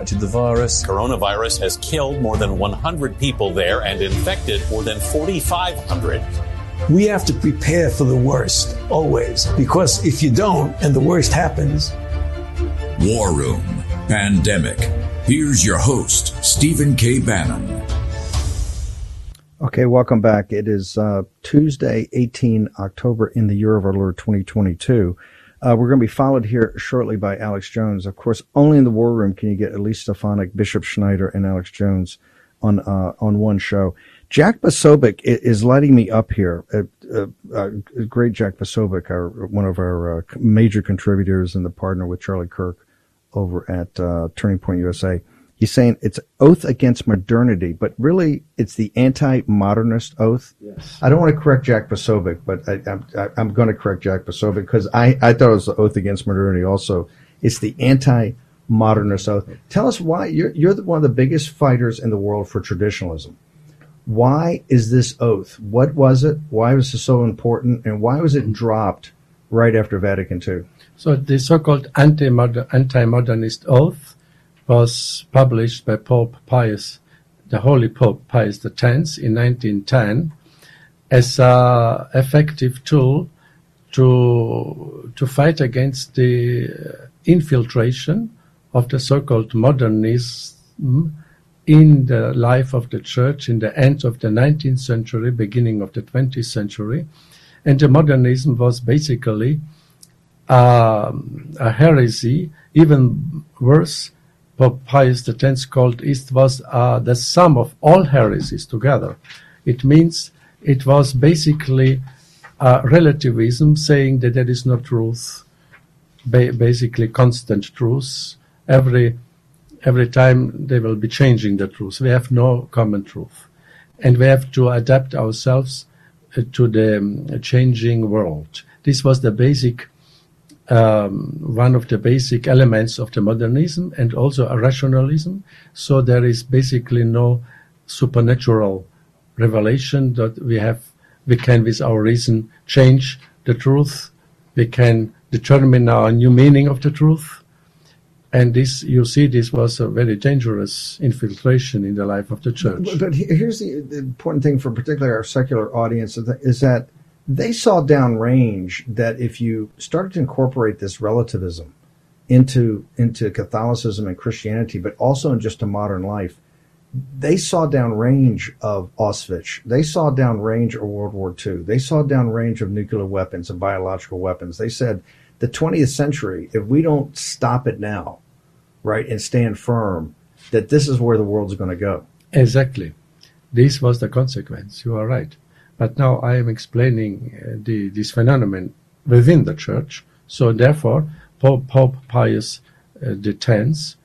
contracted the virus. Coronavirus has killed more than 100 people there and infected more than 4,500. We have to prepare for the worst, always, because if you don't and the worst happens. War Room Pandemic. Here's your host, Stephen K. Bannon. Okay, welcome back. It is uh, Tuesday, 18 October in the year of our Lord 2022. Uh, we're going to be followed here shortly by Alex Jones. Of course, only in the war room can you get Elise Stefanik, Bishop Schneider, and Alex Jones on uh, on one show. Jack Posobiec is lighting me up here. Uh, uh, uh great Jack Posobiec, our, one of our uh, major contributors and the partner with Charlie Kirk over at Turning Point USA he's saying it's oath against modernity, but really it's the anti-modernist oath. Yes. I don't want to correct Jack Posobiec, but I, am going to correct Jack Posobiec because I, I thought it was the oath against modernity also. It's the anti-modernist oath. Tell us why you're, you're one of the biggest fighters in the world for traditionalism. Why is this oath? What was it? Why was it so important? And why was it dropped right after Vatican II? So the so-called anti-modernist oath was published by Pope Pius, the Holy Pope Pius X in 1910 as an effective tool to, to fight against the infiltration of the so-called modernism in the life of the church in the end of the 19th century, beginning of the 20th century. And the modernism was basically um, a heresy, even worse, Pope Pius X called it was uh, the sum of all heresies together. It means it was basically uh, relativism, saying that there is no truth, ba- basically constant truth. Every every time they will be changing the truth. We have no common truth, and we have to adapt ourselves uh, to the um, changing world. This was the basic um, one of the basic elements of the modernism and also a rationalism. So there is basically no supernatural revelation that we have. We can, with our reason, change the truth. We can determine our new meaning of the truth. And this, you see, this was a very dangerous infiltration in the life of the church. But, here's the, the, important thing for particularly our secular audience is that they saw downrange that if you started to incorporate this relativism into into Catholicism and Christianity, but also in just a modern life, they saw downrange of Auschwitz. They saw downrange of World War II. They saw downrange of nuclear weapons and biological weapons. They said the 20th century, if we don't stop it now, right, and stand firm, that this is where the world's going to go. Exactly. This was the consequence. You are right. But now I am explaining uh, the, this phenomenon within the church. So therefore, Pope, Pope Pius uh, X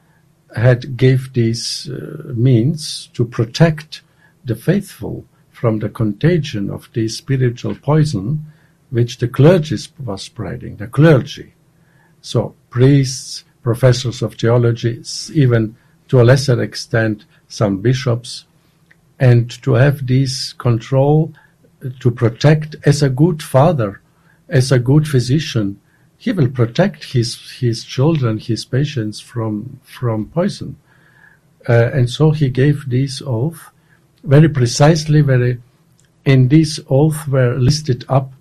had gave these uh, means to protect the faithful from the contagion of this spiritual poison which the clergy was spreading, the clergy. So priests, professors of theology, even to a lesser extent some bishops, and to have this control to protect as a good father, as a good physician. He will protect his his children, his patients from from poison, uh, and so he gave this oath very precisely. Very in this oath were listed up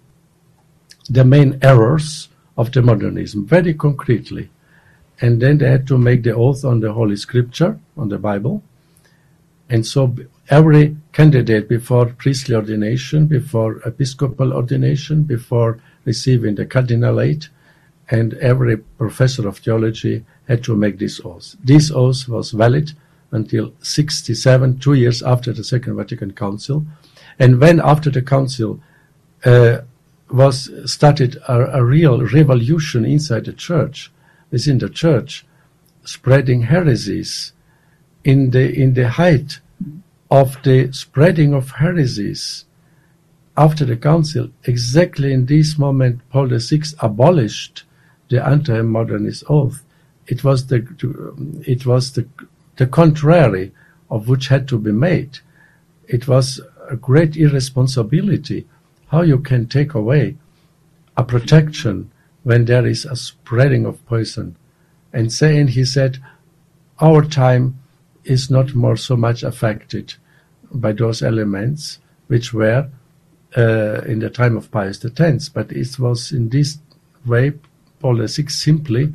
the main errors of the modernism very concretely, and then they had to make the oath on the Holy Scripture, on the Bible, and so every candidate before priestly ordination, before episcopal ordination, before receiving the cardinalate, and every professor of theology had to make this oath. This oath was valid until 67, two years after the Second Vatican Council. And when, after the Council, uh, was started a, a real revolution inside the church, within the church, spreading heresies in the in the height of the spreading of heresies after the council, exactly in this moment, Paul VI abolished the anti-modernist oath. It was the it was the the contrary of which had to be made. It was a great irresponsibility how you can take away a protection when there is a spreading of poison. And saying he said, our time is not more so much affected by those elements which were uh, in the time of Pius X, but it was in this way Paul VI simply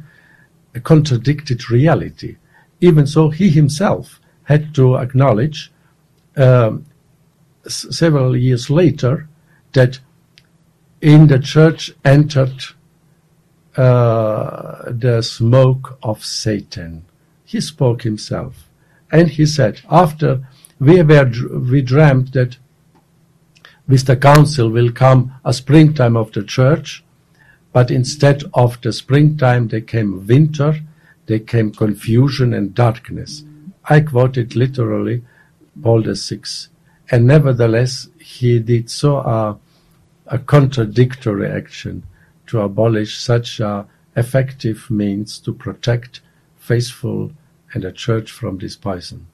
contradicted reality. Even so, he himself had to acknowledge um, s- several years later that in the church entered uh, the smoke of Satan. He spoke himself. And he said, after we were, we dreamt that with the council will come a springtime of the church, but instead of the springtime, there came winter, there came confusion and darkness. I quoted literally Paul VI. And nevertheless, he did so a, a contradictory action to abolish such a effective means to protect faithful and a church from this poison.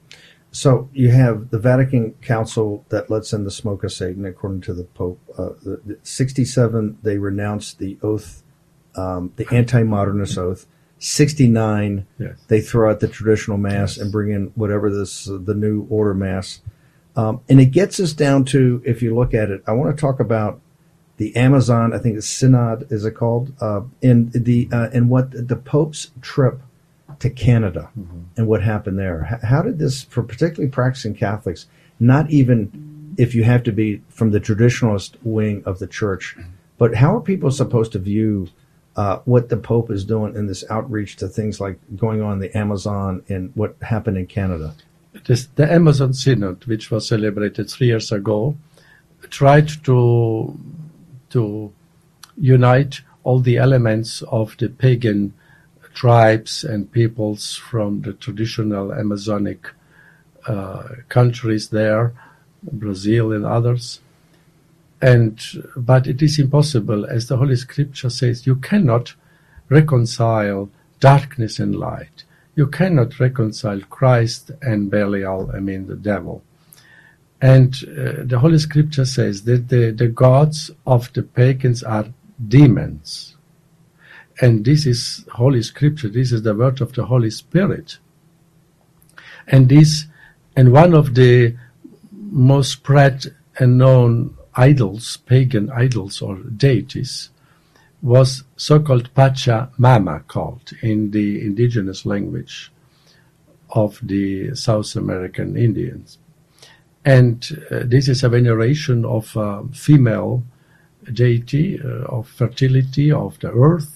So you have the Vatican Council that lets in the smoke of Satan, according to the Pope. Uh, the, the 67, they renounced the oath, um, the anti-modernist oath. 69, Yes. they throw out the traditional mass and bring in whatever this uh, the new order mass. Um, and it gets us down to, if you look at it, I want to talk about the Amazon. I think it's Synod, is it called? Uh, and the uh, and what the Pope's trip to Canada and what happened there. How did this, for particularly practicing Catholics, not even if you have to be from the traditionalist wing of the church, but how are people supposed to view uh, what the Pope is doing in this outreach to things like going on in the Amazon and what happened in Canada? This, the Amazon Synod, which was celebrated three years ago, tried to to unite all the elements of the pagan tribes and peoples from the traditional Amazonic uh, countries there, Brazil and others. And but it is impossible, as the Holy Scripture says, you cannot reconcile darkness and light. You cannot reconcile Christ and Belial, I mean the devil. And uh, the Holy Scripture says that the, the gods of the pagans are demons. And this is Holy Scripture, this is the word of the Holy Spirit. And this, and one of the most spread and known idols, pagan idols or deities, was so-called Pachamama called in the indigenous language of the South American Indians. And uh, this is a veneration of a female deity uh, of fertility of the earth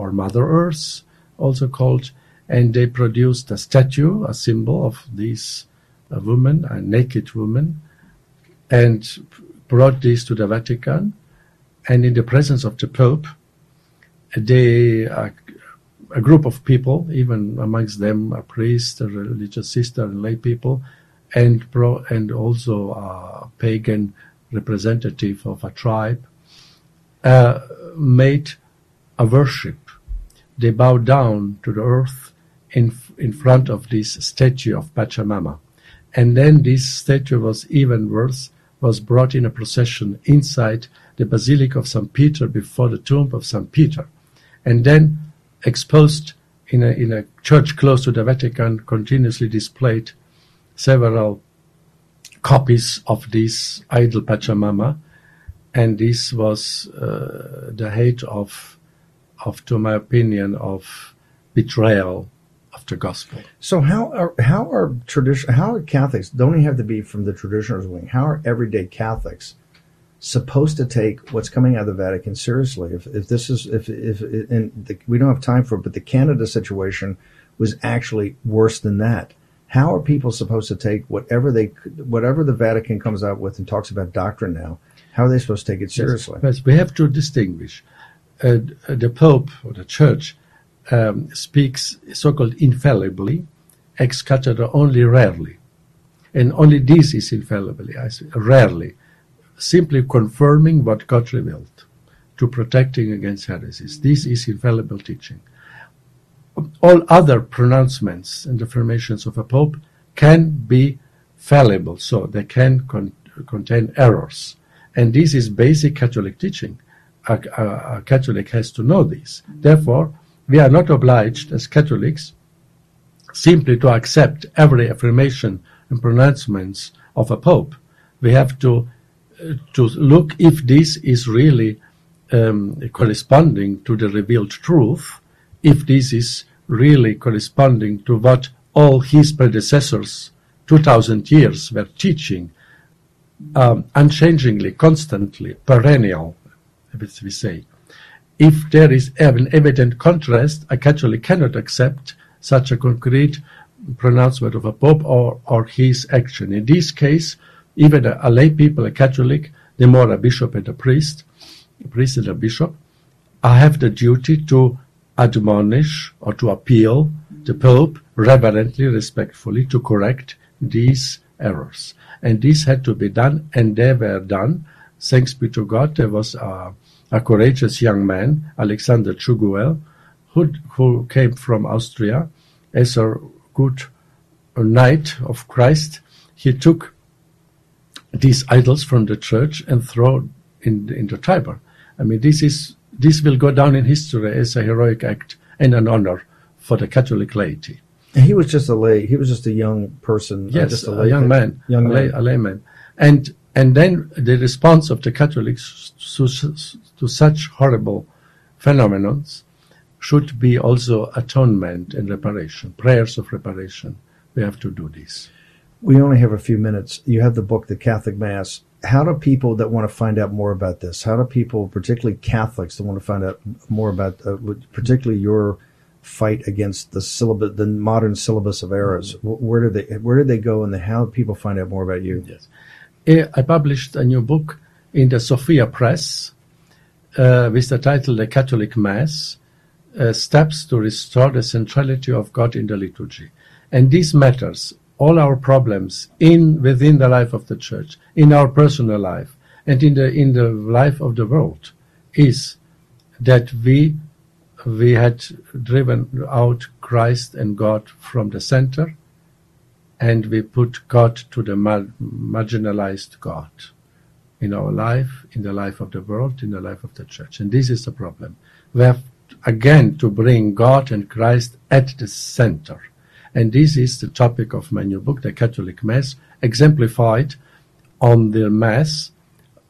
or Mother Earth, also called, and they produced a statue, a symbol of this uh, woman, a naked woman, and brought this to the Vatican. And in the presence of the Pope, they, uh, a group of people, even amongst them a priest, a religious sister, and lay people, and pro, and also a pagan representative of a tribe, uh, made a worship. They bowed down to the earth in in front of this statue of Pachamama, and then this statue was even worse. Was brought in a procession inside the Basilica of St. Peter before the tomb of St. Peter, and then exposed in a in a church close to the Vatican, continuously displayed several copies of this idol Pachamama, and this was uh, the height of, of, to my opinion, of betrayal of the gospel. So how are how are tradition how are Catholics don't even have to be from the traditionalist wing? How are everyday Catholics supposed to take what's coming out of the Vatican seriously? If if this is if if and the, we don't have time for it, but the Canada situation was actually worse than that. How are people supposed to take whatever they whatever the Vatican comes out with and talks about doctrine now? How are they supposed to take it seriously? Yes, we have to distinguish. Uh, the Pope or the Church um, speaks so-called infallibly, ex cathedra only rarely, and only this is infallibly, I say, rarely, simply confirming what God revealed to protecting against heresies. This is infallible teaching. All other pronouncements and affirmations of a pope can be fallible, so they can con- contain errors. And this is basic Catholic teaching. A, a, a Catholic has to know this. Therefore, we are not obliged as Catholics simply to accept every affirmation and pronouncements of a pope. We have to uh, to look if this is really um, corresponding to the revealed truth, if this is really corresponding to what all his predecessors, 2000 years, were teaching um, unchangingly, constantly, perennial, as we say. If there is an evident contrast, a Catholic cannot accept such a concrete pronouncement of a pope or, or his action. In this case, even a, a lay people, a Catholic, the more a bishop and a priest, a priest and a bishop, I have the duty to admonish or to appeal the Pope reverently, respectfully to correct these errors. And this had to be done, and they were done. Thanks be to God, there was a, a courageous young man, Alexander Tschugguel, who, who came from Austria as a good knight of Christ. He took these idols from the church and throw in, in the Tiber. I mean, this is this will go down in history as a heroic act and an honor for the Catholic laity. And he was just a lay. He was just a young person. uh, Yes, just a, young man, Young a, lay, a layman, and and then the response of the Catholics to, to such horrible phenomena should be also atonement and reparation, prayers of reparation. We have to do this. We only have a few minutes. You have the book, The Catholic Mass. How do people that want to find out more about this? How do people, particularly Catholics, that want to find out more about, uh, particularly your fight against the syllabus, the modern syllabus of errors? Where do they, where do they go, and how do people find out more about you? Yes. I published a new book in the Sophia Press uh, with the title The Catholic Mass uh, Steps to Restore the Centrality of God in the Liturgy. And these matters, all our problems in within the life of the church, in our personal life, and in the in the life of the world, is that we we had driven out Christ and God from the center, and we put God to the mar- marginalized God in our life, in the life of the world, in the life of the church. And this is the problem. We have again to bring God and Christ at the center. And this is the topic of my new book, The Catholic Mass, exemplified on the Mass,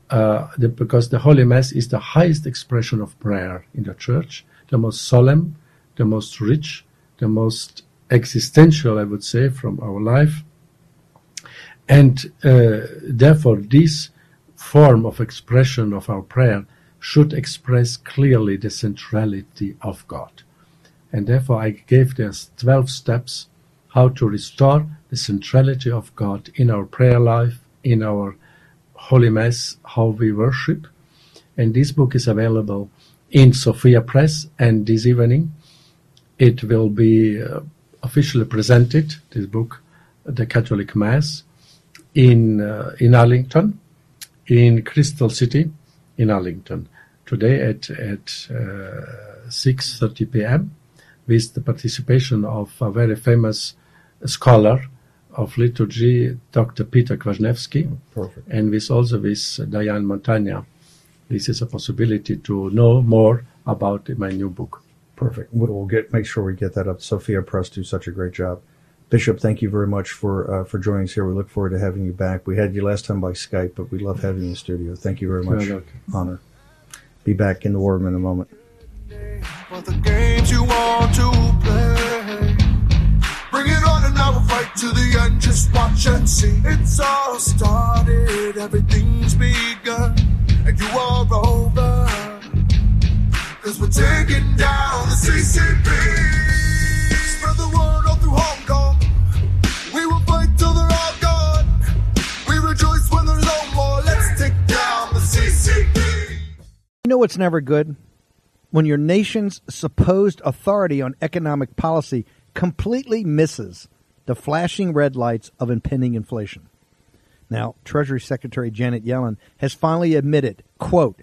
uh, the, because the Holy Mass is the highest expression of prayer in the church, the most solemn, the most rich, the most existential, I would say, from our life. And uh, therefore, this form of expression of our prayer should express clearly the centrality of God. And therefore, I gave there's 12 steps how to restore the centrality of God in our prayer life, in our Holy Mass, how we worship. And this book is available in Sophia Press, and this evening it will be uh, officially presented, this book, The Catholic Mass, in, uh, in Arlington, in Crystal City, in Arlington, today at, at uh, 6.30 p.m. with the participation of a very famous scholar of liturgy, Dr. Peter Kwasniewski, Perfect. and with also with Diane Montagna. This is a possibility to know more about my new book. Perfect. We'll get make sure we get that up. Sophia Press do such a great job. Bishop, thank you very much for uh, for joining us here. We look forward to having you back. We had you last time by Skype, but we love having you in the studio. Thank you very much. You're. Honor. Be back in the war room in a moment. for the games you want to play. Bring it on and I will fight to the end. Just watch and see. It's all started, everything's begun, and you are over. Cause we're taking down the CCP. Spread the word all through Hong Kong. We will fight till they're all gone. We rejoice when there's no more. Let's take down the what's never good? When your nation's supposed authority on economic policy completely misses the flashing red lights of impending inflation. Now, Treasury Secretary Janet Yellen has finally admitted, quote,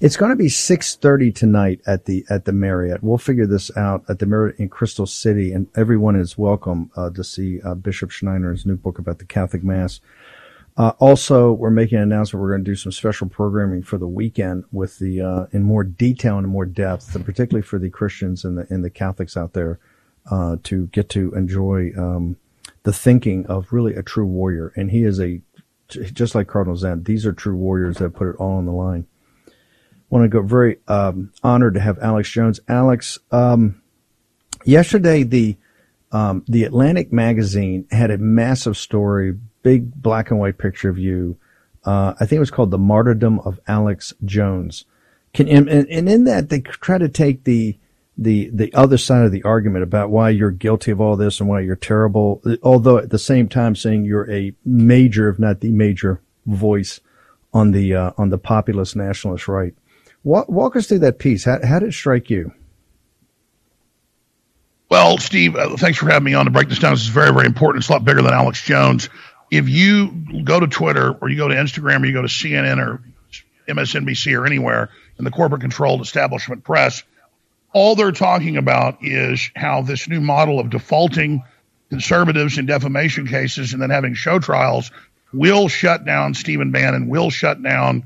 It's going to be 6:30 tonight at the at the Marriott. We'll figure this out at the Marriott in Crystal City, and everyone is welcome uh, to see uh, Bishop Schneider's new book about the Catholic Mass. Uh, also, we're making an announcement. We're going to do some special programming for the weekend with the uh, in more detail and more depth, and particularly for the Christians and the and the Catholics out there uh, to get to enjoy um, the thinking of really a true warrior. And he is a just like Cardinal Zen. These are true warriors that put it all on the line. Want to go very um, honored to have Alex Jones. Alex, um, yesterday the um, the Atlantic magazine had a massive story big black and white picture of you. Uh, I think it was called The Martyrdom of Alex Jones. Can, and, and in that, they try to take the, the, the other side of the argument about why you're guilty of all this and why you're terrible, although at the same time saying you're a major, if not the major voice on the, uh, on the populist nationalist right. Walk, walk us through that piece. How, how did it strike you? Well, Steve, uh, thanks for having me on to break this down. This is very, very important. It's a lot bigger than Alex Jones if you go to Twitter or you go to Instagram or you go to CNN or MSNBC or anywhere in the corporate controlled establishment press, all they're talking about is how this new model of defaulting conservatives in defamation cases and then having show trials will shut down Stephen Bannon, will shut down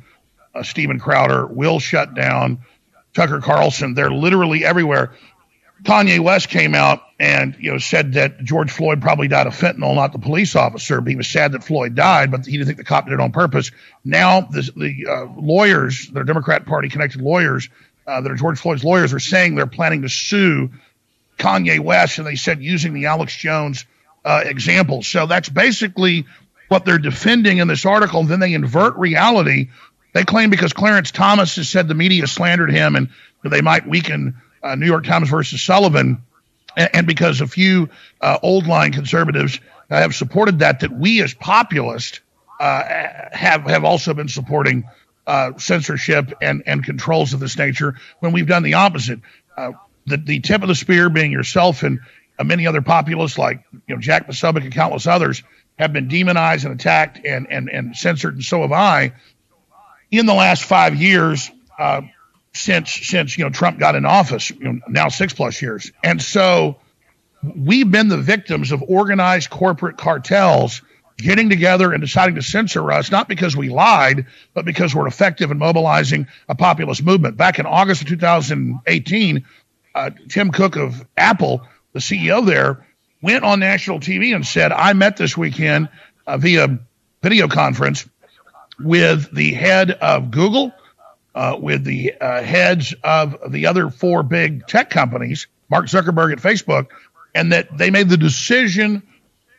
uh, Steven Crowder, will shut down Tucker Carlson. They're literally everywhere. Kanye West came out and you know said that George Floyd probably died of fentanyl, not the police officer. He was sad that Floyd died, but he didn't think the cop did it on purpose. Now the, the uh, lawyers, the Democrat Party connected lawyers uh, that are George Floyd's lawyers, are saying they're planning to sue Kanye West, and they said using the Alex Jones uh, example. So that's basically what they're defending in this article. Then they invert reality. They claim because Clarence Thomas has said the media slandered him and they might weaken uh, New York Times versus Sullivan, and, and because a few uh, old line conservatives have supported that, that we as populists uh, have have also been supporting uh, censorship and and controls of this nature when we've done the opposite. Uh, the the tip of the spear being yourself and many other populists like you know Jack Posobiec and countless others have been demonized and attacked and and and censored, and so have I. In the last five years, uh, since since you know Trump got in office, you know, now six plus years, and so we've been the victims of organized corporate cartels getting together and deciding to censor us, not because we lied, but because we're effective in mobilizing a populist movement. Back in August of 2018, uh, Tim Cook of Apple, the CEO there, went on national TV and said, "I met this weekend uh, via video conference with the head of Google." uh, with the uh, heads of the other four big tech companies, Mark Zuckerberg at Facebook, and that they made the decision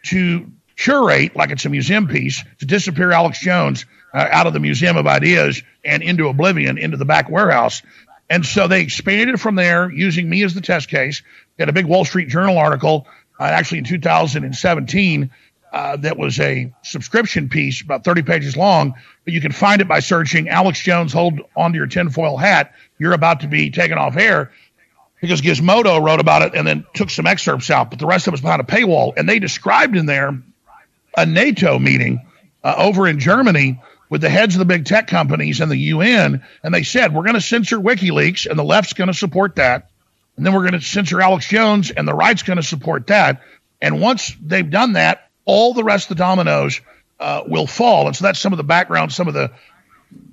to curate, like it's a museum piece, to disappear Alex Jones uh, out of the Museum of Ideas and into oblivion, into the back warehouse. And so they expanded from there using me as the test case. Had a big Wall Street Journal article, uh, actually in 2017, uh, that was a subscription piece, about 30 pages long. But you can find it by searching Alex Jones, hold onto your tinfoil hat. You're about to be taken off air because Gizmodo wrote about it and then took some excerpts out, but the rest of it was behind a paywall. And they described in there a NATO meeting uh, over in Germany with the heads of the big tech companies and the UN, and they said, We're going to censor WikiLeaks, and the left's going to support that. And then we're going to censor Alex Jones, and the right's going to support that. And once they've done that, all the rest of the dominoes uh, will fall. And so that's some of the background, some of the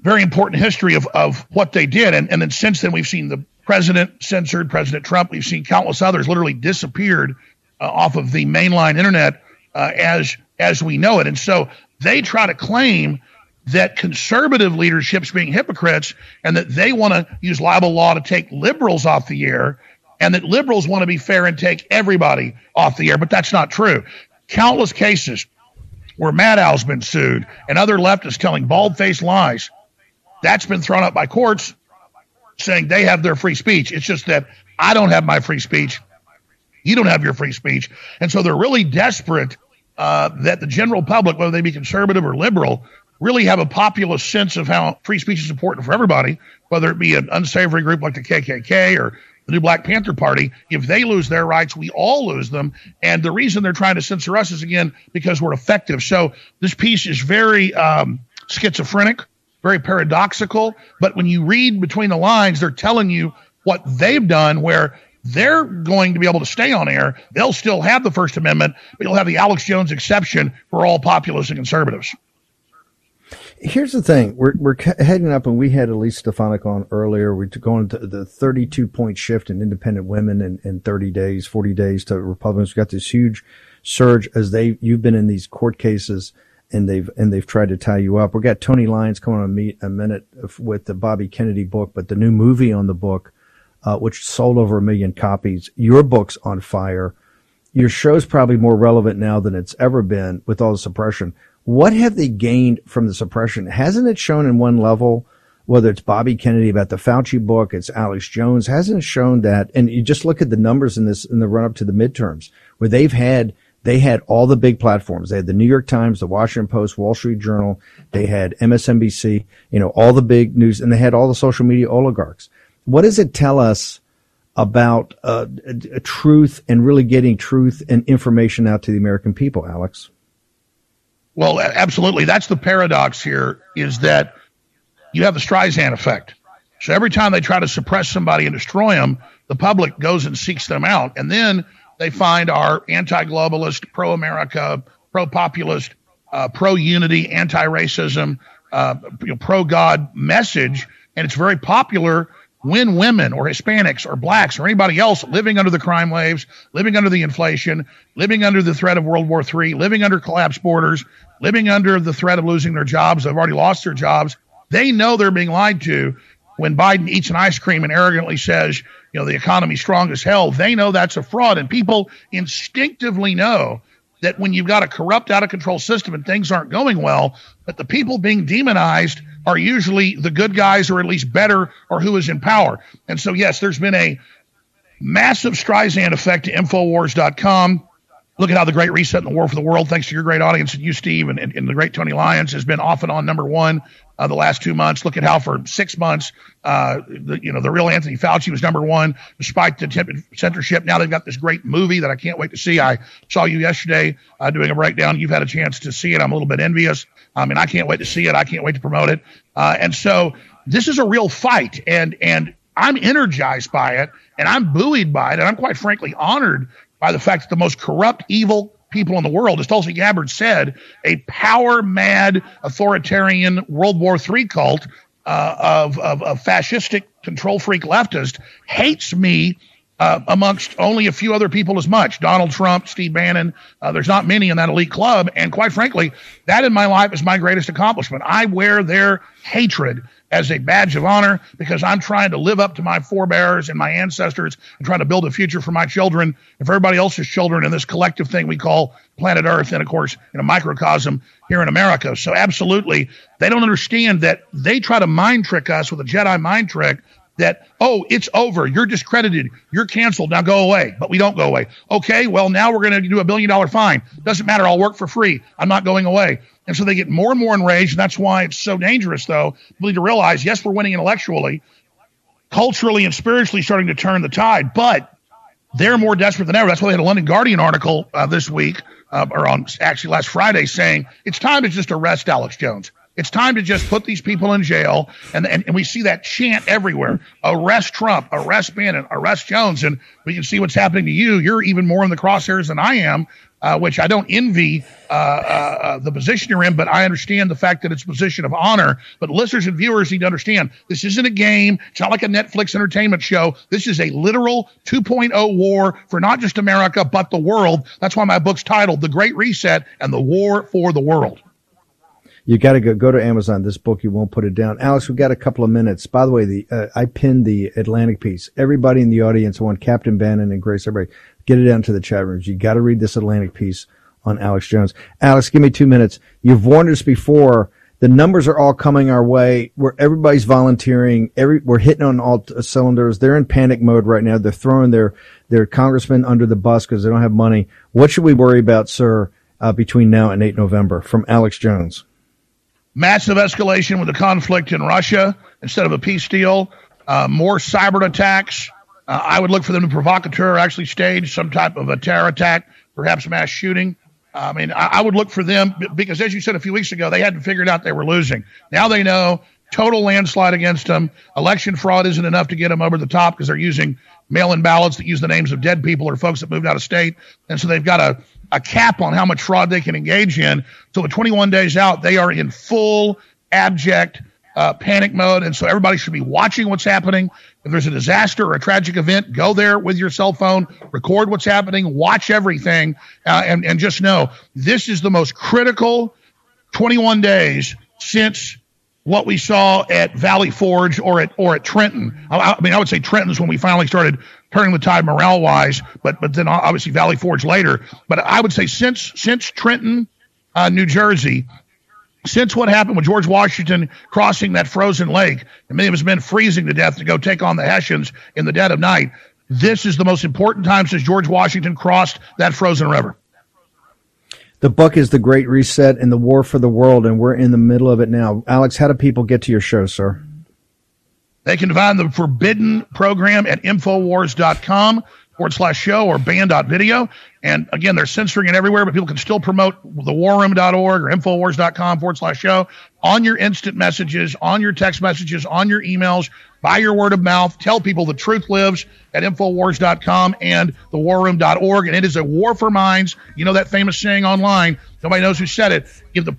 very important history of, of what they did. And, and then since then, we've seen the president censored, President Trump. We've seen countless others literally disappeared uh, off of the mainline internet uh, as as we know it. And so they try to claim that conservative leadership's being hypocrites and that they want to use libel law to take liberals off the air and that liberals want to be fair and take everybody off the air. But that's not true. Countless cases where Maddow's been sued and other leftists telling bald faced lies. That's been thrown up by courts saying they have their free speech. It's just that I don't have my free speech. You don't have your free speech. And so they're really desperate uh, that the general public, whether they be conservative or liberal, really have a populist sense of how free speech is important for everybody, whether it be an unsavory group like the KKK or the new Black Panther Party. If they lose their rights, we all lose them. And the reason they're trying to censor us is, again, because we're effective. So this piece is very um, schizophrenic, very paradoxical. But when you read between the lines, they're telling you what they've done, where they're going to be able to stay on air. They'll still have the First Amendment, but you'll have the Alex Jones exception for all populists and conservatives. Here's the thing: we're we're heading up, and we had Elise Stefanik on earlier. We're going to the 32 point shift in independent women in, in 30 days, 40 days to Republicans. We got this huge surge as they you've been in these court cases and they've and they've tried to tie you up. We got Tony Lyons coming on a, a minute with the Bobby Kennedy book, but the new movie on the book uh, which sold over a million copies. Your book's on fire. Your show's probably more relevant now than it's ever been with all the suppression. What have they gained from the suppression? Hasn't it shown in one level, whether it's Bobby Kennedy about the Fauci book, it's Alex Jones, hasn't it shown that? And you just look at the numbers in this, in the run up to the midterms, where they've had, they had all the big platforms. They had the New York Times, the Washington Post, Wall Street Journal. They had MSNBC, you know, all the big news, and they had all the social media oligarchs. What does it tell us about uh, truth and really getting truth and information out to the American people, Alex? Well, absolutely. That's the paradox here is that you have the Streisand effect. So every time they try to suppress somebody and destroy them, the public goes and seeks them out. And then they find our anti globalist, pro America, pro populist, uh, pro unity, anti racism, uh, you know, pro God message. And it's very popular when women or Hispanics or blacks or anybody else living under the crime waves, living under the inflation, living under the threat of World War III, living under collapsed borders, living under the threat of losing their jobs, they've already lost their jobs, they know they're being lied to. When Biden eats an ice cream and arrogantly says, you know, the economy's strong as hell, they know that's a fraud. And people instinctively know that when you've got a corrupt, out of control system and things aren't going well, that the people being demonized are usually the good guys or at least better or who is in power. And so, yes, there's been a massive Streisand effect to Infowars.com. Look at how the Great Reset and the War for the World, thanks to your great audience and you, Steve, and, and, and the great Tony Lyons, has been off and on number one uh, the last two months. Look at how for six months, uh, the, you know, the real Anthony Fauci was number one despite the attempted censorship. Now they've got this great movie that I can't wait to see. I saw you yesterday uh, doing a breakdown. You've had a chance to see it. I'm a little bit envious. I mean, I can't wait to see it. I can't wait to promote it. Uh, and so this is a real fight, and and I'm energized by it, and I'm buoyed by it, and I'm quite frankly honored by the fact that the most corrupt, evil people in the world, as Tulsi Gabbard said, a power mad authoritarian World War III cult uh, of, of, of fascistic control freak leftist hates me uh, amongst only a few other people as much. Donald Trump, Steve Bannon. Uh, there's not many in that elite club. And quite frankly, that in my life is my greatest accomplishment. I wear their hatred as a badge of honor because I'm trying to live up to my forebears and my ancestors and trying to build a future for my children and for everybody else's children in this collective thing we call planet Earth and, of course, in a microcosm here in America. So, absolutely, they don't understand that they try to mind trick us with a Jedi mind trick that, oh, it's over. You're discredited. You're canceled. Now go away. But we don't go away. Okay, well, now we're going to do a billion dollar fine. Doesn't matter. I'll work for free. I'm not going away. And so they get more and more enraged. And that's why it's so dangerous, though. Need to realize, yes, we're winning intellectually, culturally, and spiritually starting to turn the tide, but they're more desperate than ever. That's why they had a London Guardian article uh, this week, uh, or on actually last Friday, saying it's time to just arrest Alex Jones. It's time to just put these people in jail. And, and, and we see that chant everywhere arrest Trump, arrest Bannon, arrest Jones. And we can see what's happening to you. You're even more in the crosshairs than I am uh, which I don't envy uh, uh, the position you're in, but I understand the fact that it's a position of honor. But listeners and viewers need to understand this isn't a game. It's not like a Netflix entertainment show. This is a literal 2.0 war for not just America, but the world. That's why my book's titled The Great Reset and the War for the World. You got to go go to Amazon. This book you won't put it down. Alex, we've got a couple of minutes. By the way, the uh, I pinned the Atlantic piece. Everybody in the audience, want Captain Bannon and Grace. Everybody, Get it down to the chat rooms. You got to read this Atlantic piece on Alex Jones. Alex, give me two minutes. You've warned us before. The numbers are all coming our way. Where everybody's volunteering. Every we're hitting on all cylinders. They're in panic mode right now. They're throwing their their congressmen under the bus because they don't have money. What should we worry about, sir, uh, between now and 8 November? From Alex Jones. Massive escalation with the conflict in Russia instead of a peace deal. Uh, more cyber attacks uh, I would look for them to provocateur actually stage some type of a terror attack, perhaps mass shooting. I mean, I, I would look for them because, as you said a few weeks ago, they hadn't figured out they were losing. Now they know total landslide against them. Election fraud isn't enough to get them over the top because they're using mail-in ballots that use the names of dead people or folks that moved out of state, and so they've got a a cap on how much fraud they can engage in. So at 21 days out, they are in full abject uh, panic mode, and so everybody should be watching what's happening. If there's a disaster or a tragic event, go there with your cell phone, record what's happening, watch everything, uh, and and just know this is the most critical 21 days since what we saw at Valley Forge or at or at Trenton. I, I mean, I would say Trenton's when we finally started turning the tide morale wise, but but then obviously Valley Forge later. But I would say since since Trenton, uh, New Jersey, since what happened with George Washington crossing that frozen lake and many of his men freezing to death to go take on the Hessians in the dead of night, this is the most important time since George Washington crossed that frozen river. The book is The Great Reset and the War for the World, and we're in the middle of it now. Alex, how do people get to your show, sir? They can find the Forbidden program at Infowars.com forward slash show or band.video. And again, they're censoring it everywhere, but people can still promote the thewarroom.org or infowars.com forward slash show on your instant messages, on your text messages, on your emails, by your word of mouth. Tell people the truth lives at infowars.com and the thewarroom.org. And it is a war for minds. You know that famous saying online. Nobody knows who said it. Give the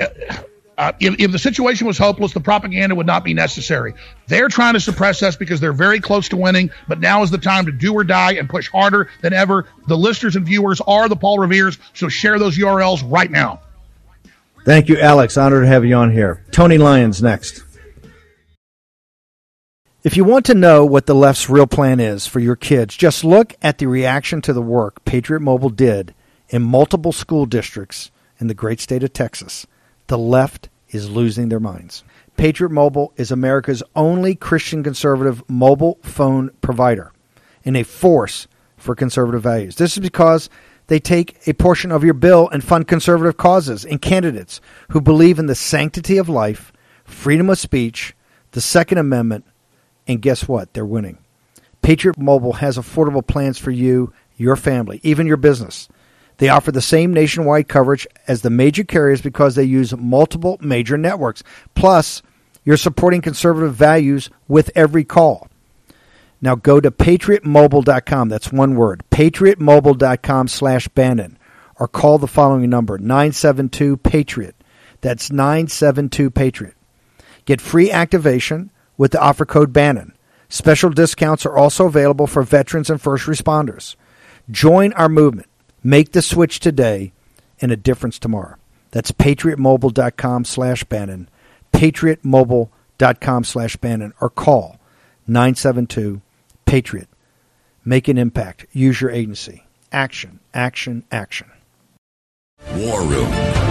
uh, Uh, if, if, the situation was hopeless, the propaganda would not be necessary. They're trying to suppress us because they're very close to winning, but now is the time to do or die and push harder than ever. The listeners and viewers are the Paul Reveres, so share those URLs right now. Thank you, Alex. Honored to have you on here. Tony Lyons next. If you want to know what the left's real plan is for your kids, just look at the reaction to the work Patriot Mobile did in multiple school districts in the great state of Texas. The left is losing their minds. Patriot Mobile is America's only Christian conservative mobile phone provider and a force for conservative values. This is because they take a portion of your bill and fund conservative causes and candidates who believe in the sanctity of life, freedom of speech, the Second Amendment, and guess what? They're winning. Patriot Mobile has affordable plans for you, your family, even your business. They offer the same nationwide coverage as the major carriers because they use multiple major networks. Plus, you're supporting conservative values with every call. Now go to patriotmobile.com. That's one word. patriotmobile.com slash Bannon. Or call the following number, 972 Patriot. That's 972 Patriot. Get free activation with the offer code Bannon. Special discounts are also available for veterans and first responders. Join our movement. Make the switch today and a difference tomorrow. That's patriotmobile.com slash Bannon, patriotmobile.com slash Bannon, or call 972 Patriot. Make an impact. Use your agency. Action, action, action. War Room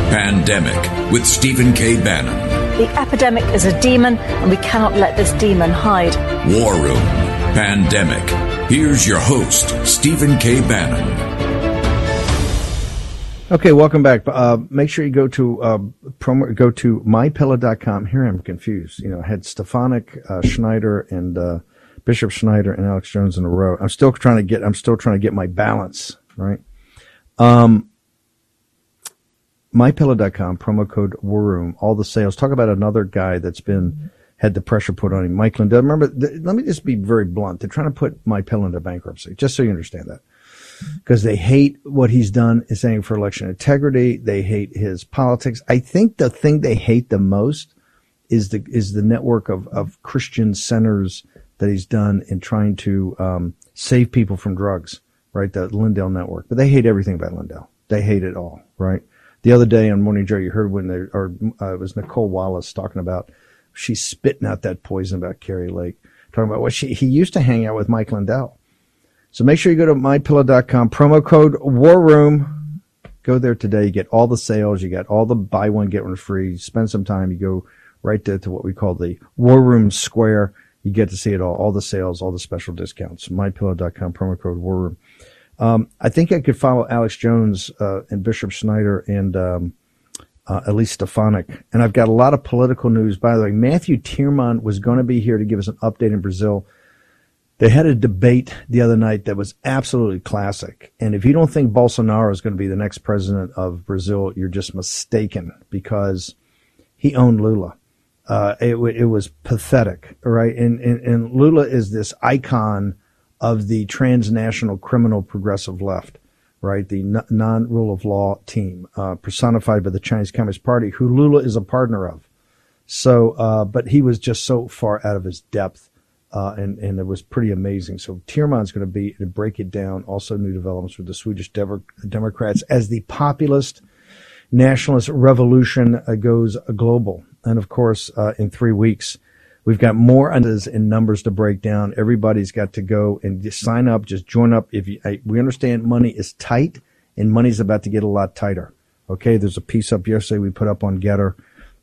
Pandemic with Stephen K. Bannon. The epidemic is a demon, and we cannot let this demon hide. War Room Pandemic. Here's your host, Stephen K. Bannon. Okay, welcome back. Uh, make sure you go to uh, promo, go to mypillow.com. Here I'm confused. You know, I had Stefanik, uh, Schneider, and uh, Bishop Schneider and Alex Jones in a row. I'm still trying to get. I'm still trying to get my balance right. Um, mypillow.com promo code War Room. All the sales. Talk about another guy that's been had the pressure put on him. Mike Lindell. Remember, th- let me just be very blunt. They're trying to put my pillow into bankruptcy. Just so you understand that because they hate what he's done is saying for election integrity. They hate his politics. I think the thing they hate the most is the is the network of of Christian centers that he's done in trying to um, save people from drugs. Right, the Lindell network. But they hate everything about Lindell. They hate it all. Right. The other day on Morning Joe, you heard when they or uh, it was Nicolle Wallace talking about she's spitting out that poison about Kari Lake, talking about what she he used to hang out with Mike Lindell so make sure you go to mypillow.com, promo code War Room. Go there today. You get all the sales. You get all the buy one, get one free. Spend some time. You go right to, to what we call the War Room Square. You get to see it all, all the sales, all the special discounts. Mypillow.com, promo code War Room. Um, I think I could follow Alex Jones uh, and Bishop Schneider and um, uh, Elise Stefanik. And I've got a lot of political news. By the way, Matthew Tyrmand was going to be here to give us an update in Brazil. They had a debate the other night that was absolutely classic. And if you don't think Bolsonaro is going to be the next president of Brazil, you're just mistaken because he owned Lula. Uh, it, it was pathetic, right? And, and, and Lula is this icon of the transnational criminal progressive left, right? The non rule of law team, uh, personified by the Chinese Communist Party, who Lula is a partner of. So, uh, but he was just so far out of his depth uh, and and it was pretty amazing. So Tyrmand's going to be to break it down. Also, new developments with the Swedish Democrats as the populist nationalist revolution uh, goes global. And of course, uh, in three weeks, we've got more and numbers to break down. Everybody's got to go and sign up. Just join up. If you, I, we understand money is tight, and money's about to get a lot tighter. Okay, there's a piece up yesterday we put up on Gettr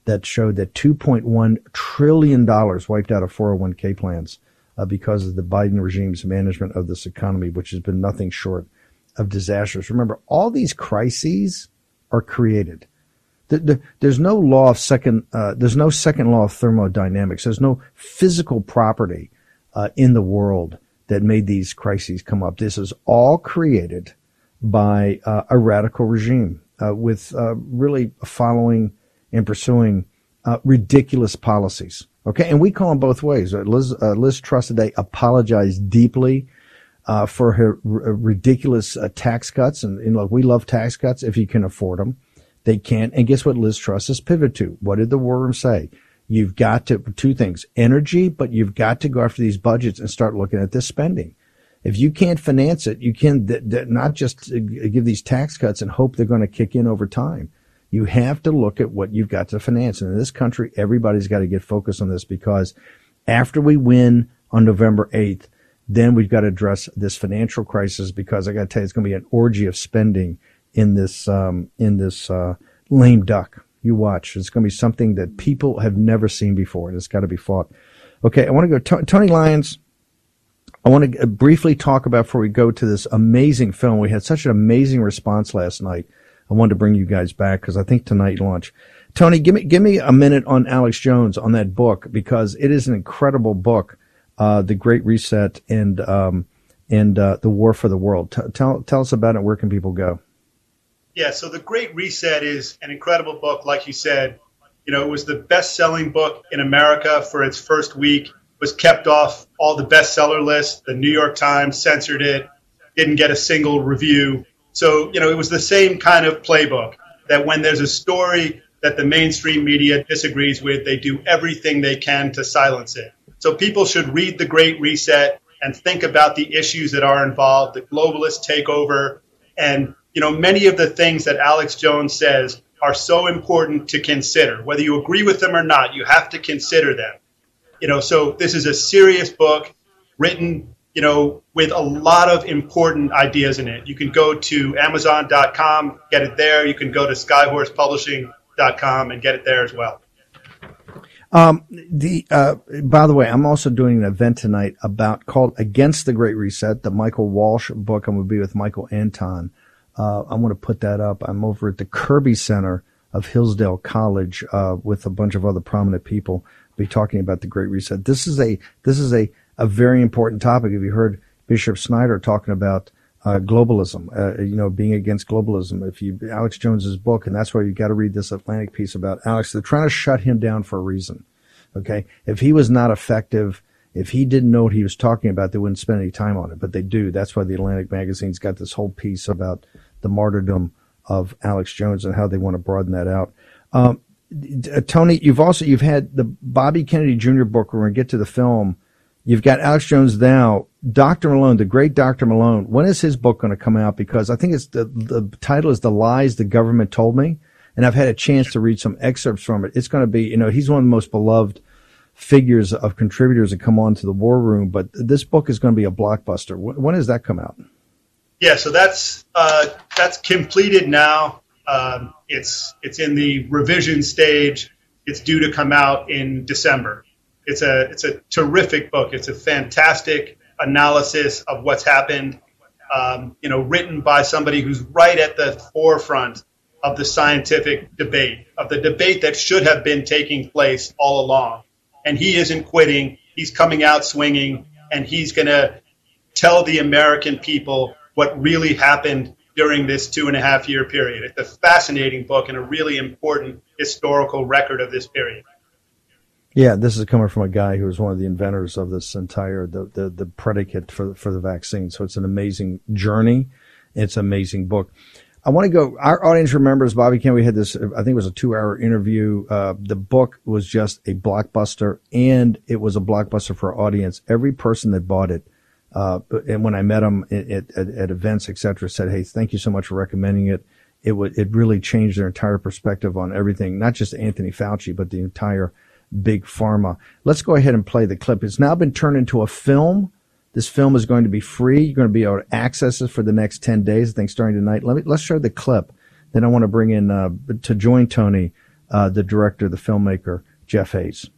that showed that 2.1 trillion dollars wiped out of 401k plans uh, because of the Biden regime's management of this economy, which has been nothing short of disastrous. Remember, all these crises are created. The, the, there's no law of second. Uh, there's no second law of thermodynamics. There's no physical property uh, in the world that made these crises come up. This is all created by uh, a radical regime uh, with uh, really following in pursuing uh, ridiculous policies. Okay, and we call them both ways. Uh, Liz, uh, Liz Truss today apologized deeply uh, for her r- uh, ridiculous uh, tax cuts, and, and look, we love tax cuts if you can afford them. They can't. And guess what? Liz Truss has pivoted to. What did the war say? You've got to two things: energy, but you've got to go after these budgets and start looking at this spending. If you can't finance it, you can th- th- not just give these tax cuts and hope they're going to kick in over time you have to look at what you've got to finance. And in this country, everybody's got to get focused on this because after we win on November 8th, then we've got to address this financial crisis because I got to tell you, it's going to be an orgy of spending in this, um, in this, uh, lame duck. You watch. It's going to be something that people have never seen before. and It's got to be fought. Okay. I want to go, Tony Lyons. I want to briefly talk about before we go to this amazing film. We had such an amazing response last night I wanted to bring you guys back because I think tonight launch. Tony, give me give me a minute on Alex Jones on that book because it is an incredible book, uh, The Great Reset and um, and uh, the War for the World. T- tell tell us about it. Where can people go? Yeah, so The Great Reset is an incredible book. Like you said, you know, it was the best-selling book in America for its first week. Was kept off all the bestseller lists. The New York Times censored it. Didn't get a single review. So, you know, it was the same kind of playbook that when there's a story that the mainstream media disagrees with, they do everything they can to silence it. So people should read The Great Reset and think about the issues that are involved, the globalist takeover, and you know many of the things that Alex Jones says are so important to consider. Whether you agree with them or not, you have to consider them. You know, so this is a serious book written you know, with a lot of important ideas in it. You can go to Amazon.com, get it there. You can go to SkyHorsePublishing.com and get it there as well. Um, the uh, by the way, I'm also doing an event tonight about called "Against the Great Reset," the Michael Walsh book. I'm going to be with Michael Anton. Uh, I'm going to put that up. I'm over at the Kirby Center of Hillsdale College uh, with a bunch of other prominent people. Be talking about the Great Reset. This is a this is a a very important topic. Have you heard Bishop Schneider talking about uh, globalism, uh, you know, being against globalism. If you, Alex Jones's book, and that's why you've got to read this Atlantic piece about Alex. They're trying to shut him down for a reason. Okay. If he was not effective, if he didn't know what he was talking about, they wouldn't spend any time on it, but they do. That's why the Atlantic magazine's got this whole piece about the martyrdom of Alex Jones and how they want to broaden that out. Um, Tony, you've also, you've had the Bobby Kennedy Jr. book. We're going to get to the film You've got Alex Jones now. Dr. Malone, the great Dr. Malone. When is his book going to come out? Because I think it's the, the title is The Lies the Government Told Me. And I've had a chance to read some excerpts from it. It's going to be, you know, he's one of the most beloved figures of contributors that come on to the war room, but this book is going to be a blockbuster. When does that come out? Yeah, so that's uh, that's completed now. Um, it's it's in the revision stage. It's due to come out in December. It's a it's a terrific book. It's a fantastic analysis of what's happened. Um, you know, written by somebody who's right at the forefront of the scientific debate, of the debate that should have been taking place all along. And he isn't quitting. He's coming out swinging, and he's going to tell the American people what really happened during this two and a half year period. It's a fascinating book and a really important historical record of this period. Yeah, this is coming from a guy who was one of the inventors of this entire the the, the predicate for for the vaccine. So it's an amazing journey. It's an amazing book. I want to go. Our audience remembers Bobby Kennedy. We had this. I think it was a two-hour interview. Uh, the book was just a blockbuster, and it was a blockbuster for our audience. Every person that bought it, uh, and when I met them at, at, at events, etc., said, "Hey, thank you so much for recommending it." It would it really changed their entire perspective on everything, not just Anthony Fauci, but the entire big pharma. Let's go ahead and play the clip. It's now been turned into a film. This film is going to be free. You're going to be able to access it for the next 10 days, I think starting tonight. Let me, let's show the clip. Then I want to bring in, uh, to join Tony, uh, the director, the filmmaker, Jeff Hayes.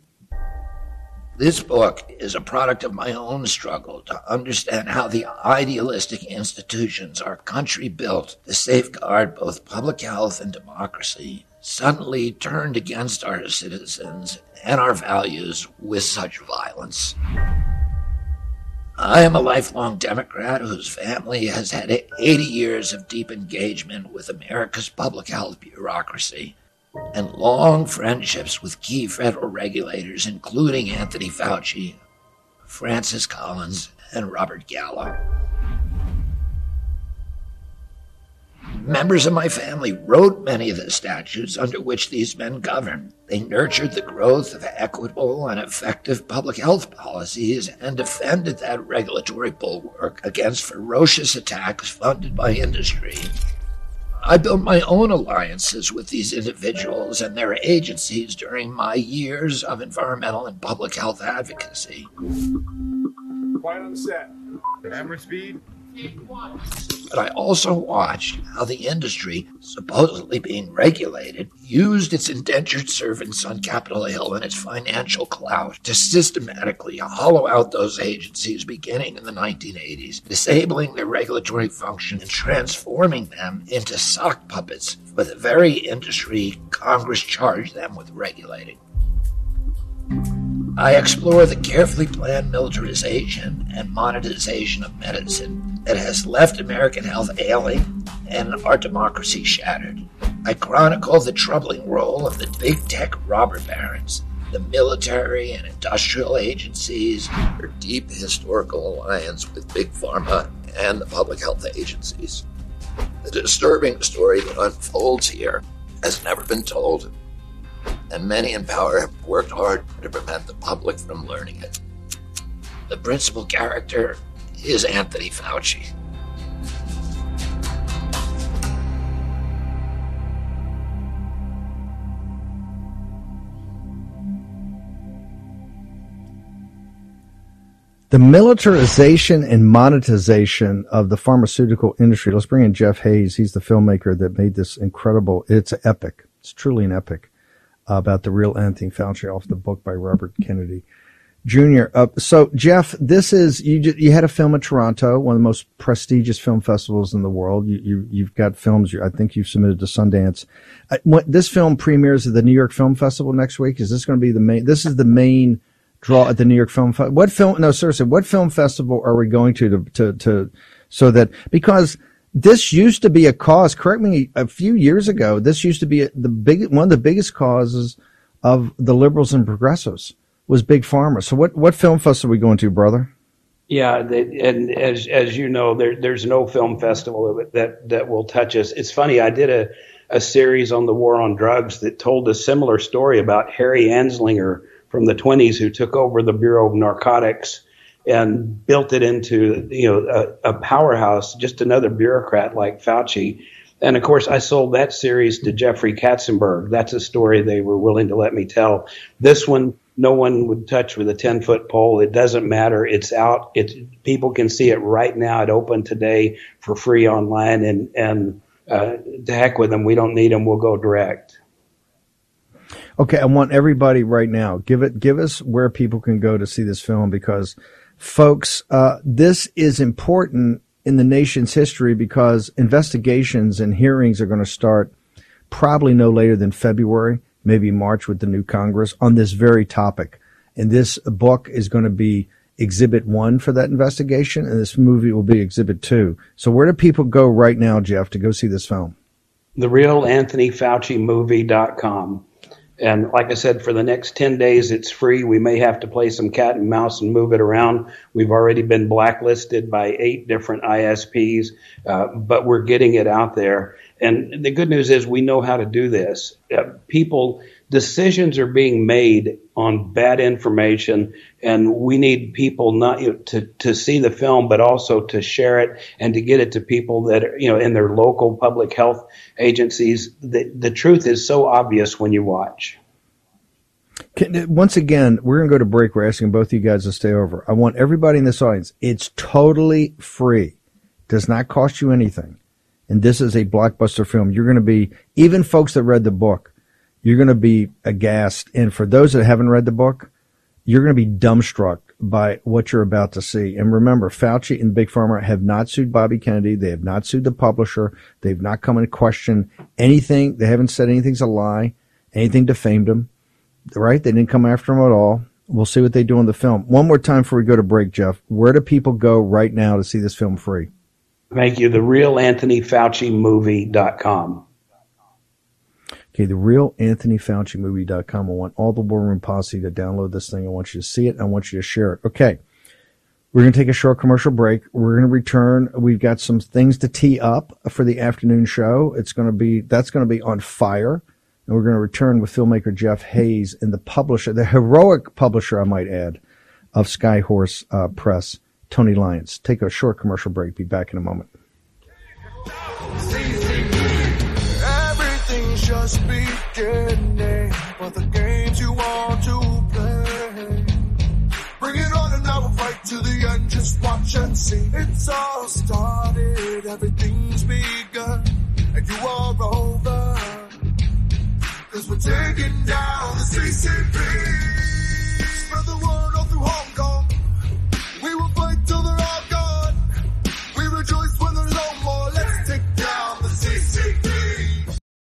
This book is a product of my own struggle to understand how the idealistic institutions our country built to safeguard both public health and democracy suddenly turned against our citizens and our values with such violence. I am a lifelong Democrat whose family has had 80 years of deep engagement with America's public health bureaucracy and long friendships with key federal regulators, including Anthony Fauci, Francis Collins, and Robert Gallo. Members of my family wrote many of the statutes under which these men govern. They nurtured the growth of equitable and effective public health policies and defended that regulatory bulwark against ferocious attacks funded by industry. I built my own alliances with these individuals and their agencies during my years of environmental and public health advocacy. Quiet on set. Camera speed. But I also watched how the industry, supposedly being regulated, used its indentured servants on Capitol Hill and its financial clout to systematically hollow out those agencies beginning in the 1980s, disabling their regulatory function and transforming them into sock puppets for the very industry Congress charged them with regulating. I explore the carefully planned militarization and monetization of medicine that has left American health ailing and our democracy shattered. I chronicle the troubling role of the big tech robber barons, the military and industrial agencies, their deep historical alliance with big pharma and the public health agencies. The disturbing story that unfolds here has never been told and many in power have worked hard to prevent the public from learning it. The principal character is Anthony Fauci. The militarization and monetization of the pharmaceutical industry. Let's bring in Jeff Hayes. He's the filmmaker that made this incredible. It's epic. It's truly an epic about the real Anthony Fauci off the book by Robert Kennedy Jr. Uh, so Jeff, this is you. You had a film at Toronto, one of the most prestigious film festivals in the world. You, you have got films. I think you've submitted to Sundance. Uh, what, this film premieres at the New York Film Festival next week. Is this going to be the main? This is the main draw at the New York Film Festival. What film? No, seriously, what film festival are we going to to to, to so that because this used to be a cause. Correct me. A few years ago, this used to be the big one of the biggest causes of the liberals and progressives was Big Pharma. So what what film festival are we going to, brother? Yeah, they, and as as you know, there, there's no film festival that that will touch us. It's funny. I did a a series on the war on drugs that told a similar story about Harry Anslinger from the 20s who took over the Bureau of Narcotics and built it into you know a, a powerhouse, just another bureaucrat like Fauci. And of course, I sold that series to Jeffrey Katzenberg. That's a story they were willing to let me tell. This one, no one would touch with a 10 foot pole. It doesn't matter. It's out. It's people can see it right now. It opened today for free online and, and, uh, to heck with them. We don't need them. We'll go direct. Okay. I want everybody right now, give it, give us where people can go to see this film because folks, uh, this is important in the nation's history because investigations and hearings are going to start probably no later than February, maybe March with the new Congress on this very topic. And this book is going to be exhibit one for that investigation, and this movie will be exhibit two. So where do people go right now, Jeff, to go see this film? The real Anthony Fauci movie.com. And like I said, for the next 10 days, it's free. We may have to play some cat and mouse and move it around. We've already been blacklisted by eight different ISPs, uh, but we're getting it out there. And the good news is we know how to do this. Uh, people, decisions are being made on bad information, and we need people not you know, to to see the film, but also to share it and to get it to people that are, you know in their local public health agencies. The the truth is so obvious when you watch. Can, once again, we're going to go to break. We're asking both of you guys to stay over. I want everybody in this audience. It's totally free. Does not cost you anything. And this is a blockbuster film. You're going to be, even folks that read the book, you're going to be aghast. And for those that haven't read the book, you're going to be dumbstruck by what you're about to see. And remember, Fauci and Big Pharma have not sued Bobby Kennedy. They have not sued the publisher. They've not come and questioned anything. They haven't said anything's a lie, anything defamed him. Right? They didn't come after him at all. We'll see what they do in the film. One more time before we go to break, Jeff. Where do people go right now to see this film free? Thank you. The real Anthony Fauci movie.com. Okay, the real Anthony Fauci movie.com. I want all the War Room Posse to download this thing. I want you to see it. I want you to share it. Okay. We're going to take a short commercial break. We're going to return. We've got some things to tee up for the afternoon show. It's going to be, that's going to be on fire. And we're going to return with filmmaker Jeff Hayes and the publisher, the heroic publisher, I might add, of Skyhorse uh, Press, Tony Lyons. Take a short commercial break. Be back in a moment. just beginning for the games you want to play. Bring it on and I will fight to the end. Just watch and see. It's all started, everything's begun, and you are over. Cause we're taking down the CCP.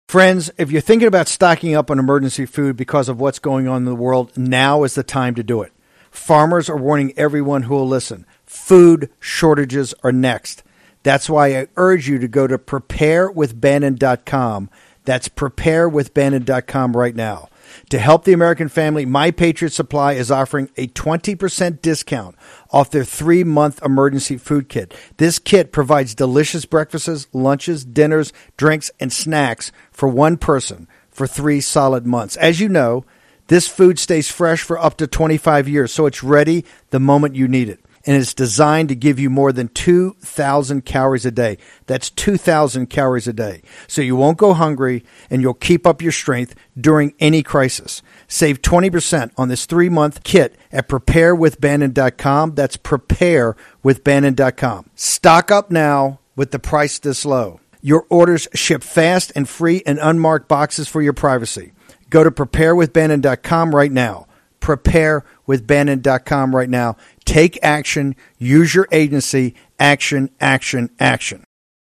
Friends, if you're thinking about stocking up on emergency food because of what's going on in the world, now is the time to do it. Farmers are warning everyone who will listen. Food shortages are next. That's why I urge you to go to preparewithbannon.com. That's preparewithbannon.com right now. To help the American family, My Patriot Supply is offering a 20% discount off their three month emergency food kit. This kit provides delicious breakfasts, lunches, dinners, drinks, and snacks for one person for three solid months. As you know, this food stays fresh for up to 25 years, so it's ready the moment you need it and it's designed to give you more than 2,000 calories a day. That's 2,000 calories a day. So you won't go hungry and you'll keep up your strength during any crisis. Save 20% on this three month kit at preparewithbannon.com. That's preparewithbannon.com. Stock up now with the price this low. Your orders ship fast and free in unmarked boxes for your privacy. Go to preparewithbannon.com right now. Preparewithbannon.com right now. Take action. Use your agency. Action, action, action.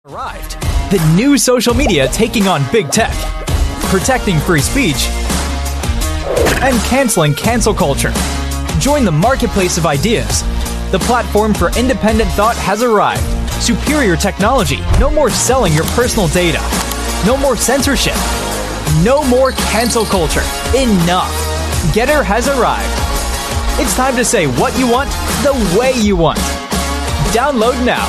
Arrived. The new social media taking on big tech, protecting free speech, and canceling cancel culture. Join the marketplace of ideas. The platform for independent thought has arrived. Superior technology. No more selling your personal data. No more censorship. No more cancel culture. Enough. Gettr has arrived. It's time to say what you want the way you want. Download now.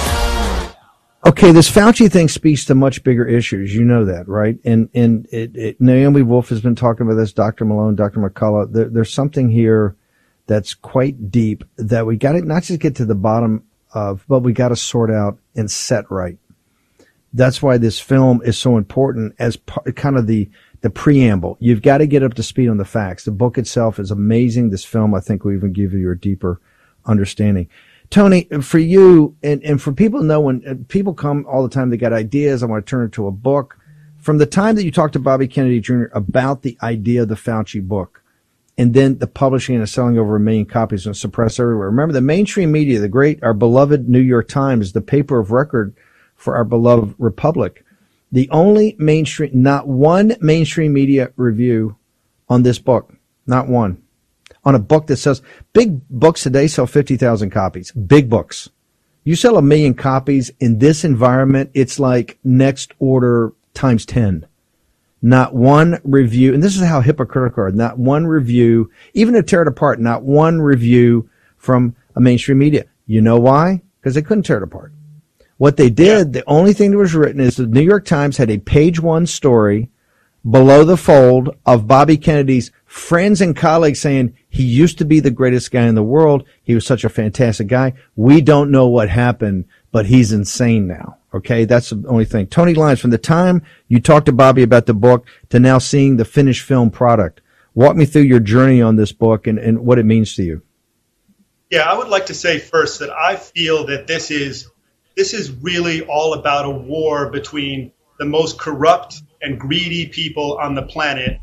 Okay, this Fauci thing speaks to much bigger issues. You know that, right? And and it, it, Naomi Wolf has been talking about this. Dr. Malone, Dr. McCullough. There, there's something here that's quite deep that we got to not just get to the bottom of, but we got to sort out and set right. That's why this film is so important as part, kind of the the preamble. You've got to get up to speed on the facts. The book itself is amazing. This film, I think, will even give you a deeper understanding. Tony, for you and, and for people know when uh, people come all the time, they got ideas. I want to turn it to a book. From the time that you talked to Bobby Kennedy Jr. about the idea of the Fauci book, and then the publishing and the selling over a million copies and suppress everywhere. Remember the mainstream media, the great, our beloved New York Times, the paper of record for our beloved republic. The only mainstream, not one mainstream media review on this book, not one on a book that says big books today sell 50,000 copies. Big books. You sell a million copies in this environment, it's like next order times 10. Not one review, and this is how hypocritical are, not one review, even to tear it apart, not one review from a mainstream media. You know why? Because they couldn't tear it apart. What they did, the only thing that was written is the New York Times had a page one story below the fold of Bobby Kennedy's friends and colleagues saying he used to be the greatest guy in the world. He was such a fantastic guy. We don't know what happened, but he's insane now. Okay. That's the only thing. Tony Lyons, from the time you talked to Bobby about the book to now seeing the finished film product, walk me through your journey on this book and, and what it means to you. Yeah, I would like to say first that I feel that this is this is really all about a war between the most corrupt and greedy people on the planet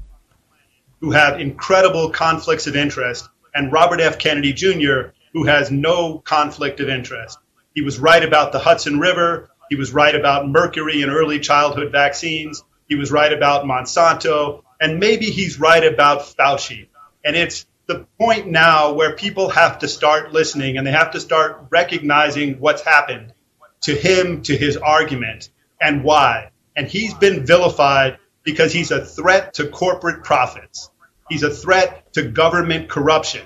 who have incredible conflicts of interest, and Robert F. Kennedy Jr., who has no conflict of interest. He was right about the Hudson River. He was right about mercury in early childhood vaccines. He was right about Monsanto. And maybe he's right about Fauci. And it's the point now where people have to start listening and they have to start recognizing what's happened to him, to his argument, and why. And he's been vilified because he's a threat to corporate profits. He's a threat to government corruption.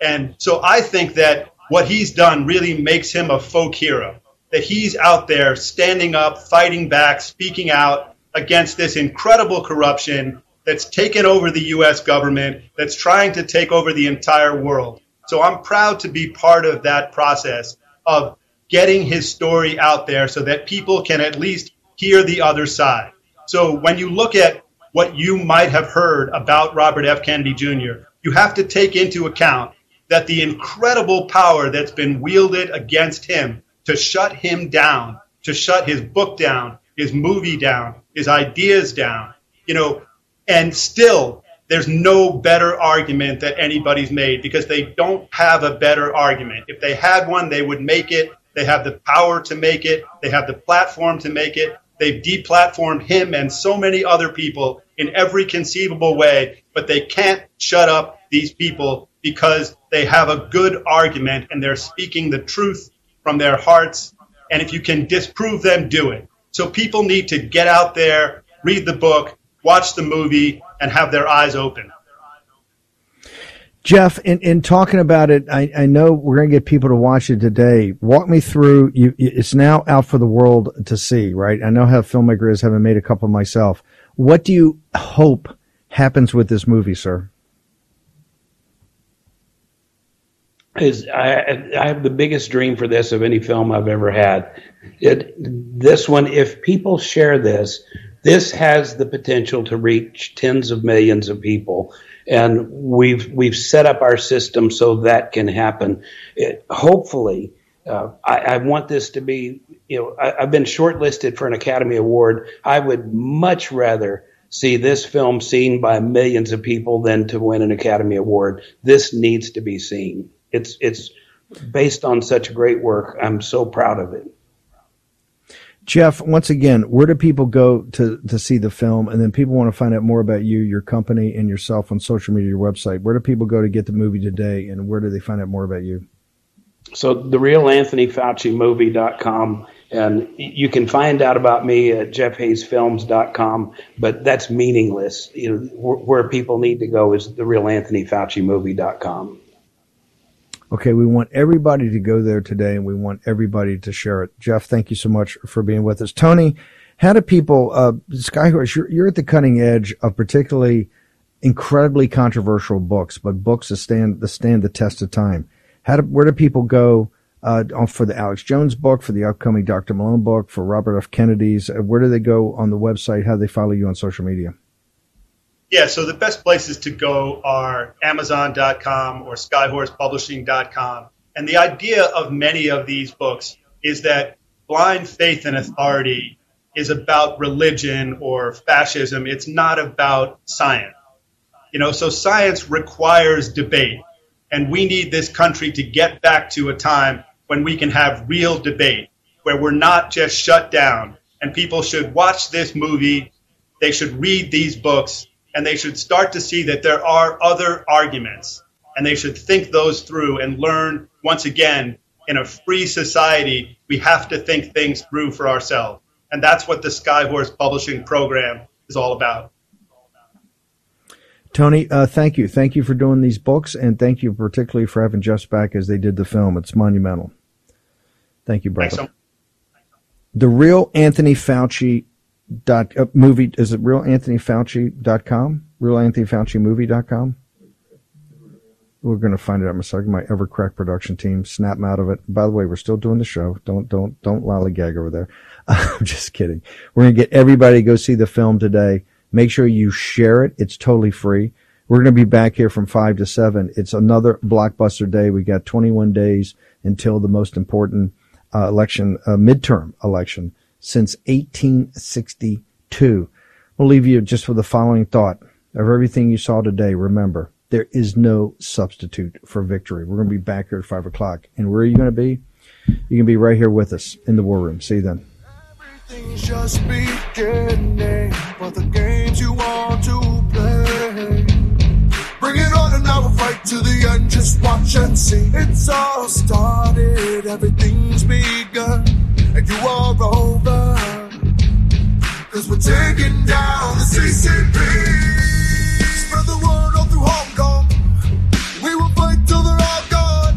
And so I think that what he's done really makes him a folk hero. That he's out there standing up, fighting back, speaking out against this incredible corruption that's taken over the US government, that's trying to take over the entire world. So I'm proud to be part of that process of getting his story out there so that people can at least hear the other side. So when you look at what you might have heard about Robert F. Kennedy Jr., you have to take into account that the incredible power that's been wielded against him to shut him down, to shut his book down, his movie down, his ideas down, you know, and still there's no better argument that anybody's made because they don't have a better argument. If they had one, they would make it. They have the power to make it. They have the platform to make it. They've deplatformed him and so many other people in every conceivable way, but they can't shut up these people because they have a good argument and they're speaking the truth from their hearts. And if you can disprove them, do it. So people need to get out there, read the book, watch the movie, and have their eyes open. Jeff, in, in talking about it, I, I know we're going to get people to watch it today. Walk me through. You, it's now out for the world to see, right? I know how filmmaker is, having made a couple myself. What do you hope happens with this movie, sir? Is I, I have the biggest dream for this of any film I've ever had. It, this one, if people share this, this has the potential to reach tens of millions of people and we've we've set up our system so that can happen. It, hopefully, uh, I, I, want this to be. You know, I, have been shortlisted for an Academy Award. I would much rather see this film seen by millions of people than to win an Academy Award. This needs to be seen. It's it's based on such great work. I'm so proud of it. Jeff, once again, where do people go to, to see the film? And then people want to find out more about you, your company, and yourself on social media, your website. Where do people go to get the movie today? And where do they find out more about you? So, the real Anthony Fauci movie.com. And you can find out about me at jeffhayesfilms.com, but that's meaningless. You know, where people need to go is the real Anthony Fauci movie.com. Okay, we want everybody to go there today and we want everybody to share it. Jeff, thank you so much for being with us. Tony, how do people, uh, Skyhorse, you're, you're at the cutting edge of particularly incredibly controversial books, but books that stand, that stand the test of time. How do, where do people go, uh, for the Alex Jones book, for the upcoming Dr. Malone book, for Robert F. Kennedy's? Uh, where do they go on the website? How do they follow you on social media? Yeah, so the best places to go are Amazon.com or SkyHorsePublishing.com. And the idea of many of these books is that blind faith in authority is about religion or fascism. It's not about science. You know, so science requires debate. And we need this country to get back to a time when we can have real debate, where we're not just shut down. And people should watch this movie. They should read these books and they should start to see that there are other arguments. And they should think those through and learn once again in a free society we have to think things through for ourselves. And that's what the skyhorse publishing program is all about. Tony uh, thank you. Thank you for doing these books and thank you particularly for having Jeff back as they did the film. It's monumental. Thank you brother. The real anthony fauci dot uh, movie is it real Anthony Fauci dot com? Real Anthony Fauci movie dot com? We're going to find it out in a my Evercrack production team snap them out of it. By the way we're still doing the show. Don't don't don't lollygag over there. I'm just kidding. We're going to get everybody to go see the film today. Make sure you share it. It's totally free. We're going to be back here from 5 to 7 it's another blockbuster day. We got 21 days until the most important uh, election uh, midterm election since 1862. We'll leave you just with the following thought of everything you saw today. Remember, there is no substitute for victory. We're going to be back here at five o'clock. And where are you going to be? You can be right here with us in the war room. See you then. Everything's just beginning, but the games you want to play. Bring it on and I will fight to the end. Just watch and see. It's all started, everything's begun and you are over. Cause we're taking down the CCP. Spread the word all through Hong Kong. We will fight till they're all gone.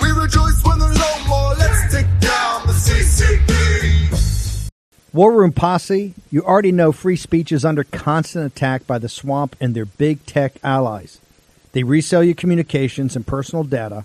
We rejoice when there's no more. Let's take down the CCP. War Room Posse, you already know free speech is under constant attack by the swamp and their big tech allies. They resell your communications and personal data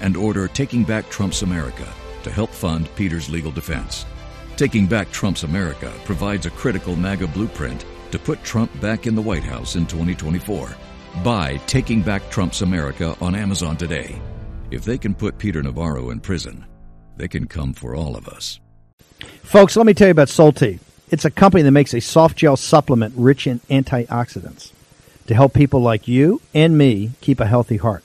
and order Taking Back Trump's America to help fund Peter's legal defense. Taking Back Trump's America provides a critical MAGA blueprint to put Trump back in the White House in 2024. Buy Taking Back Trump's America on Amazon today. If they can put Peter Navarro in prison, they can come for all of us. Folks, let me tell you about Solti. It's a company that makes a soft gel supplement rich in antioxidants to help people like you and me keep a healthy heart.